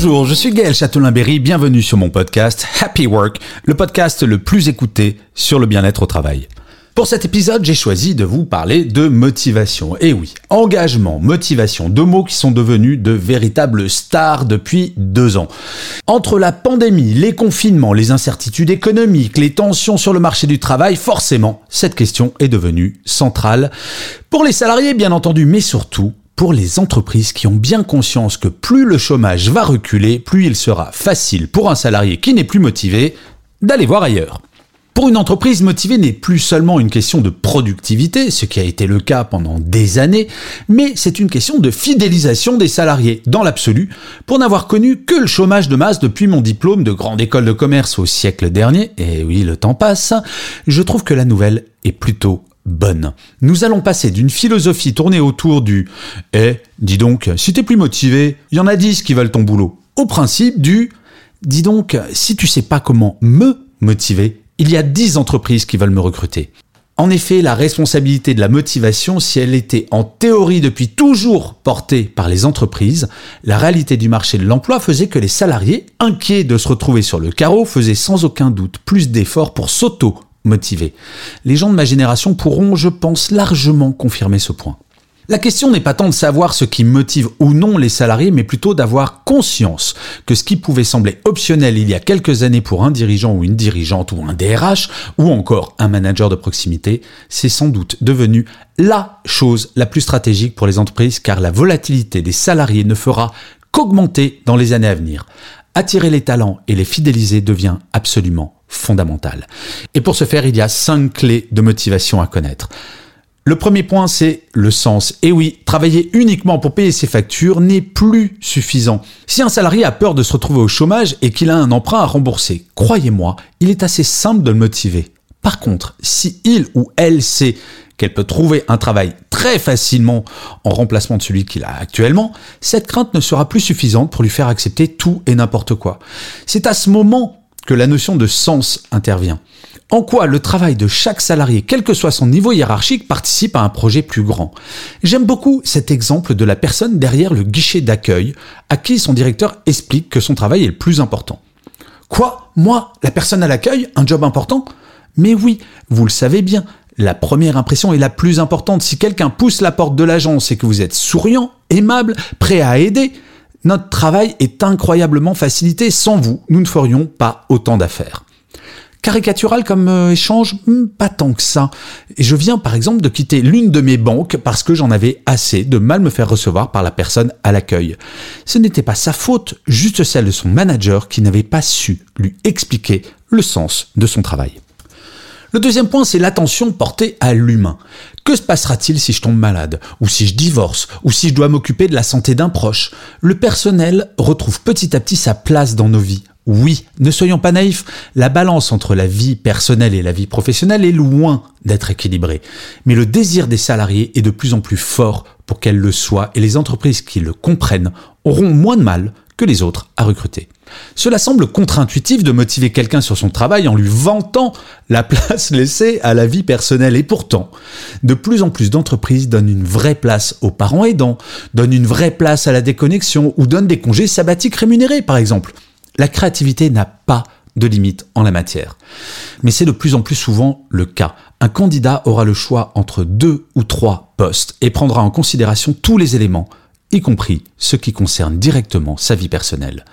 Bonjour, je suis Gaël Châtelain-Berry, bienvenue sur mon podcast Happy Work, le podcast le plus écouté sur le bien-être au travail. Pour cet épisode, j'ai choisi de vous parler de motivation. Et oui, engagement, motivation, deux mots qui sont devenus de véritables stars depuis deux ans. Entre la pandémie, les confinements, les incertitudes économiques, les tensions sur le marché du travail, forcément, cette question est devenue centrale. Pour les salariés, bien entendu, mais surtout pour les entreprises qui ont bien conscience que plus le chômage va reculer, plus il sera facile pour un salarié qui n'est plus motivé d'aller voir ailleurs. Pour une entreprise motivée n'est plus seulement une question de productivité, ce qui a été le cas pendant des années, mais c'est une question de fidélisation des salariés, dans l'absolu, pour n'avoir connu que le chômage de masse depuis mon diplôme de grande école de commerce au siècle dernier, et oui, le temps passe, je trouve que la nouvelle est plutôt bonne. Nous allons passer d'une philosophie tournée autour du Eh, dis donc, si t'es plus motivé, il y en a dix qui veulent ton boulot, au principe du Dis donc, si tu sais pas comment me motiver, il y a dix entreprises qui veulent me recruter. En effet, la responsabilité de la motivation, si elle était en théorie depuis toujours portée par les entreprises, la réalité du marché de l'emploi faisait que les salariés, inquiets de se retrouver sur le carreau, faisaient sans aucun doute plus d'efforts pour s'auto motivés. Les gens de ma génération pourront, je pense, largement confirmer ce point. La question n'est pas tant de savoir ce qui motive ou non les salariés, mais plutôt d'avoir conscience que ce qui pouvait sembler optionnel il y a quelques années pour un dirigeant ou une dirigeante ou un DRH ou encore un manager de proximité, c'est sans doute devenu la chose la plus stratégique pour les entreprises car la volatilité des salariés ne fera qu'augmenter dans les années à venir. Attirer les talents et les fidéliser devient absolument fondamental. Et pour ce faire, il y a cinq clés de motivation à connaître. Le premier point, c'est le sens. Et oui, travailler uniquement pour payer ses factures n'est plus suffisant. Si un salarié a peur de se retrouver au chômage et qu'il a un emprunt à rembourser, croyez-moi, il est assez simple de le motiver. Par contre, si il ou elle sait qu'elle peut trouver un travail très facilement en remplacement de celui qu'il a actuellement, cette crainte ne sera plus suffisante pour lui faire accepter tout et n'importe quoi. C'est à ce moment la notion de sens intervient. En quoi le travail de chaque salarié, quel que soit son niveau hiérarchique, participe à un projet plus grand? J'aime beaucoup cet exemple de la personne derrière le guichet d'accueil, à qui son directeur explique que son travail est le plus important. Quoi? Moi La personne à l'accueil Un job important? Mais oui, vous le savez bien, la première impression est la plus importante. Si quelqu'un pousse la porte de l'agence et que vous êtes souriant, aimable, prêt à aider, notre travail est incroyablement facilité. Sans vous, nous ne ferions pas autant d'affaires. Caricatural comme euh, échange hmm, Pas tant que ça. Et je viens par exemple de quitter l'une de mes banques parce que j'en avais assez de mal me faire recevoir par la personne à l'accueil. Ce n'était pas sa faute, juste celle de son manager qui n'avait pas su lui expliquer le sens de son travail. Le deuxième point, c'est l'attention portée à l'humain. Que se passera-t-il si je tombe malade, ou si je divorce, ou si je dois m'occuper de la santé d'un proche? Le personnel retrouve petit à petit sa place dans nos vies. Oui, ne soyons pas naïfs, la balance entre la vie personnelle et la vie professionnelle est loin d'être équilibrée. Mais le désir des salariés est de plus en plus fort pour qu'elle le soit, et les entreprises qui le comprennent auront moins de mal que les autres à recruter. Cela semble contre-intuitif de motiver quelqu'un sur son travail en lui vantant la place laissée à la vie personnelle. Et pourtant, de plus en plus d'entreprises donnent une vraie place aux parents aidants, donnent une vraie place à la déconnexion ou donnent des congés sabbatiques rémunérés, par exemple. La créativité n'a pas de limite en la matière. Mais c'est de plus en plus souvent le cas. Un candidat aura le choix entre deux ou trois postes et prendra en considération tous les éléments y compris ce qui concerne directement sa vie personnelle.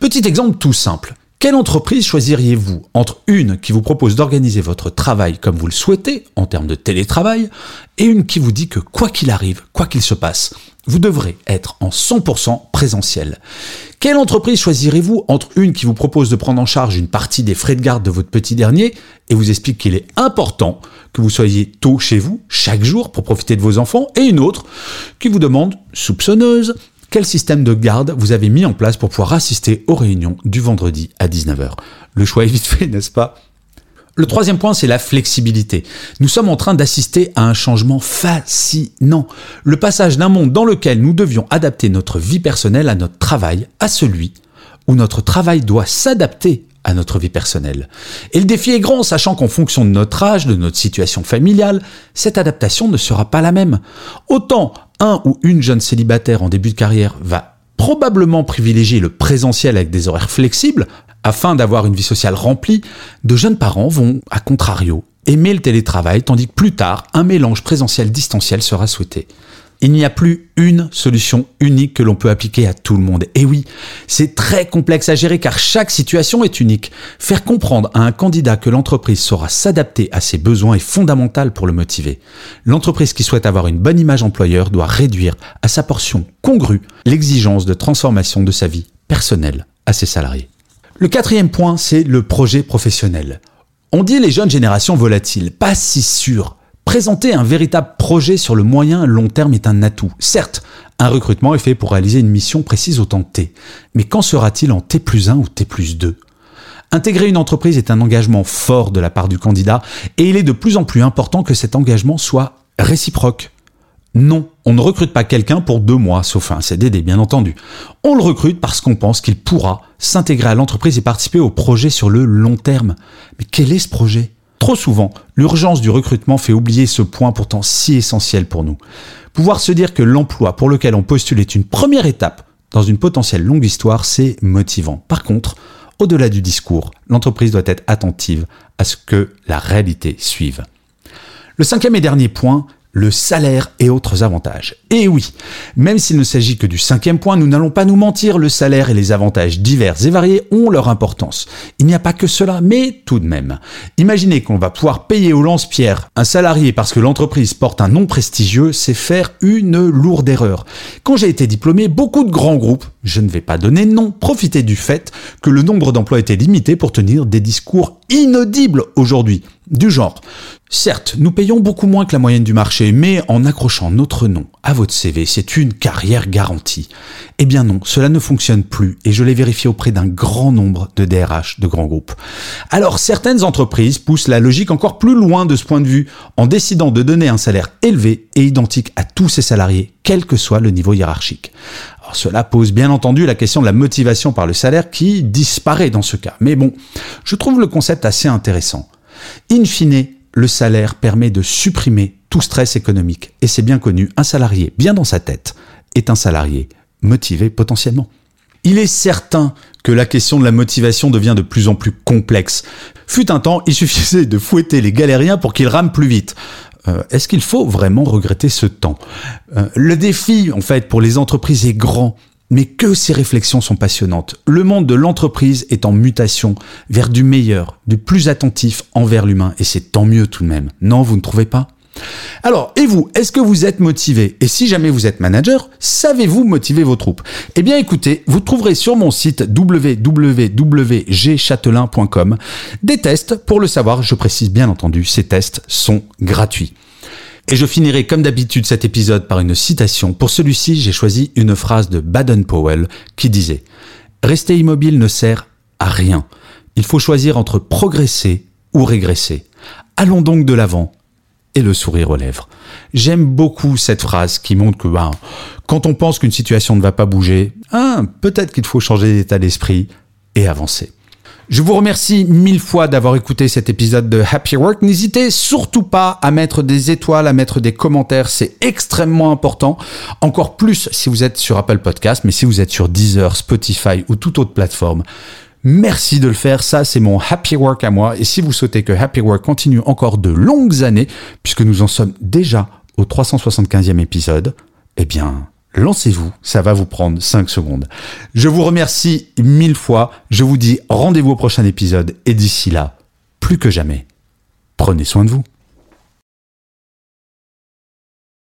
Petit exemple tout simple. Quelle entreprise choisiriez-vous entre une qui vous propose d'organiser votre travail comme vous le souhaitez en termes de télétravail et une qui vous dit que quoi qu'il arrive, quoi qu'il se passe, vous devrez être en 100% présentiel? Quelle entreprise choisirez-vous entre une qui vous propose de prendre en charge une partie des frais de garde de votre petit dernier et vous explique qu'il est important que vous soyez tôt chez vous chaque jour pour profiter de vos enfants et une autre qui vous demande, soupçonneuse, quel système de garde vous avez mis en place pour pouvoir assister aux réunions du vendredi à 19h. Le choix est vite fait, n'est-ce pas? Le troisième point, c'est la flexibilité. Nous sommes en train d'assister à un changement fascinant. Le passage d'un monde dans lequel nous devions adapter notre vie personnelle à notre travail, à celui où notre travail doit s'adapter à notre vie personnelle. Et le défi est grand, sachant qu'en fonction de notre âge, de notre situation familiale, cette adaptation ne sera pas la même. Autant un ou une jeune célibataire en début de carrière va probablement privilégier le présentiel avec des horaires flexibles afin d'avoir une vie sociale remplie, de jeunes parents vont, à contrario, aimer le télétravail, tandis que plus tard, un mélange présentiel-distanciel sera souhaité. Il n'y a plus une solution unique que l'on peut appliquer à tout le monde. Et oui, c'est très complexe à gérer car chaque situation est unique. Faire comprendre à un candidat que l'entreprise saura s'adapter à ses besoins est fondamental pour le motiver. L'entreprise qui souhaite avoir une bonne image employeur doit réduire à sa portion congrue l'exigence de transformation de sa vie personnelle à ses salariés. Le quatrième point, c'est le projet professionnel. On dit les jeunes générations volatiles, pas si sûres. Présenter un véritable projet sur le moyen long terme est un atout. Certes, un recrutement est fait pour réaliser une mission précise au temps T. Mais quand sera-t-il en T plus 1 ou T plus 2 Intégrer une entreprise est un engagement fort de la part du candidat et il est de plus en plus important que cet engagement soit réciproque. Non, on ne recrute pas quelqu'un pour deux mois, sauf un CDD bien entendu. On le recrute parce qu'on pense qu'il pourra s'intégrer à l'entreprise et participer au projet sur le long terme. Mais quel est ce projet? Trop souvent, l'urgence du recrutement fait oublier ce point pourtant si essentiel pour nous. Pouvoir se dire que l'emploi pour lequel on postule est une première étape dans une potentielle longue histoire, c'est motivant. Par contre, au-delà du discours, l'entreprise doit être attentive à ce que la réalité suive. Le cinquième et dernier point, le salaire et autres avantages. Et oui, même s'il ne s'agit que du cinquième point, nous n'allons pas nous mentir, le salaire et les avantages divers et variés ont leur importance. Il n'y a pas que cela, mais tout de même. Imaginez qu'on va pouvoir payer au lance-pierre un salarié parce que l'entreprise porte un nom prestigieux, c'est faire une lourde erreur. Quand j'ai été diplômé, beaucoup de grands groupes, je ne vais pas donner de nom, profitaient du fait que le nombre d'emplois était limité pour tenir des discours inaudibles aujourd'hui. Du genre, certes, nous payons beaucoup moins que la moyenne du marché, mais en accrochant notre nom à votre CV, c'est une carrière garantie. Eh bien non, cela ne fonctionne plus et je l'ai vérifié auprès d'un grand nombre de DRH de grands groupes. Alors certaines entreprises poussent la logique encore plus loin de ce point de vue en décidant de donner un salaire élevé et identique à tous ses salariés, quel que soit le niveau hiérarchique. Alors cela pose bien entendu la question de la motivation par le salaire qui disparaît dans ce cas. Mais bon, je trouve le concept assez intéressant. In fine, le salaire permet de supprimer tout stress économique. Et c'est bien connu, un salarié bien dans sa tête est un salarié motivé potentiellement. Il est certain que la question de la motivation devient de plus en plus complexe. Fut un temps, il suffisait de fouetter les galériens pour qu'ils rament plus vite. Euh, est-ce qu'il faut vraiment regretter ce temps? Euh, Le défi, en fait, pour les entreprises est grand. Mais que ces réflexions sont passionnantes. Le monde de l'entreprise est en mutation vers du meilleur, du plus attentif envers l'humain. Et c'est tant mieux tout de même. Non, vous ne trouvez pas? Alors, et vous, est-ce que vous êtes motivé? Et si jamais vous êtes manager, savez-vous motiver vos troupes? Eh bien écoutez, vous trouverez sur mon site www.gchatelain.com des tests. Pour le savoir, je précise bien entendu, ces tests sont gratuits. Et je finirai comme d'habitude cet épisode par une citation. Pour celui-ci, j'ai choisi une phrase de Baden-Powell qui disait ⁇ Rester immobile ne sert à rien. Il faut choisir entre progresser ou régresser. Allons donc de l'avant et le sourire aux lèvres. J'aime beaucoup cette phrase qui montre que ben, quand on pense qu'une situation ne va pas bouger, hein, peut-être qu'il faut changer d'état d'esprit et avancer. Je vous remercie mille fois d'avoir écouté cet épisode de Happy Work. N'hésitez surtout pas à mettre des étoiles, à mettre des commentaires, c'est extrêmement important. Encore plus si vous êtes sur Apple Podcast, mais si vous êtes sur Deezer, Spotify ou toute autre plateforme. Merci de le faire, ça c'est mon happy work à moi. Et si vous souhaitez que Happy Work continue encore de longues années, puisque nous en sommes déjà au 375e épisode, eh bien, lancez-vous, ça va vous prendre 5 secondes. Je vous remercie mille fois, je vous dis rendez-vous au prochain épisode et d'ici là, plus que jamais, prenez soin de vous.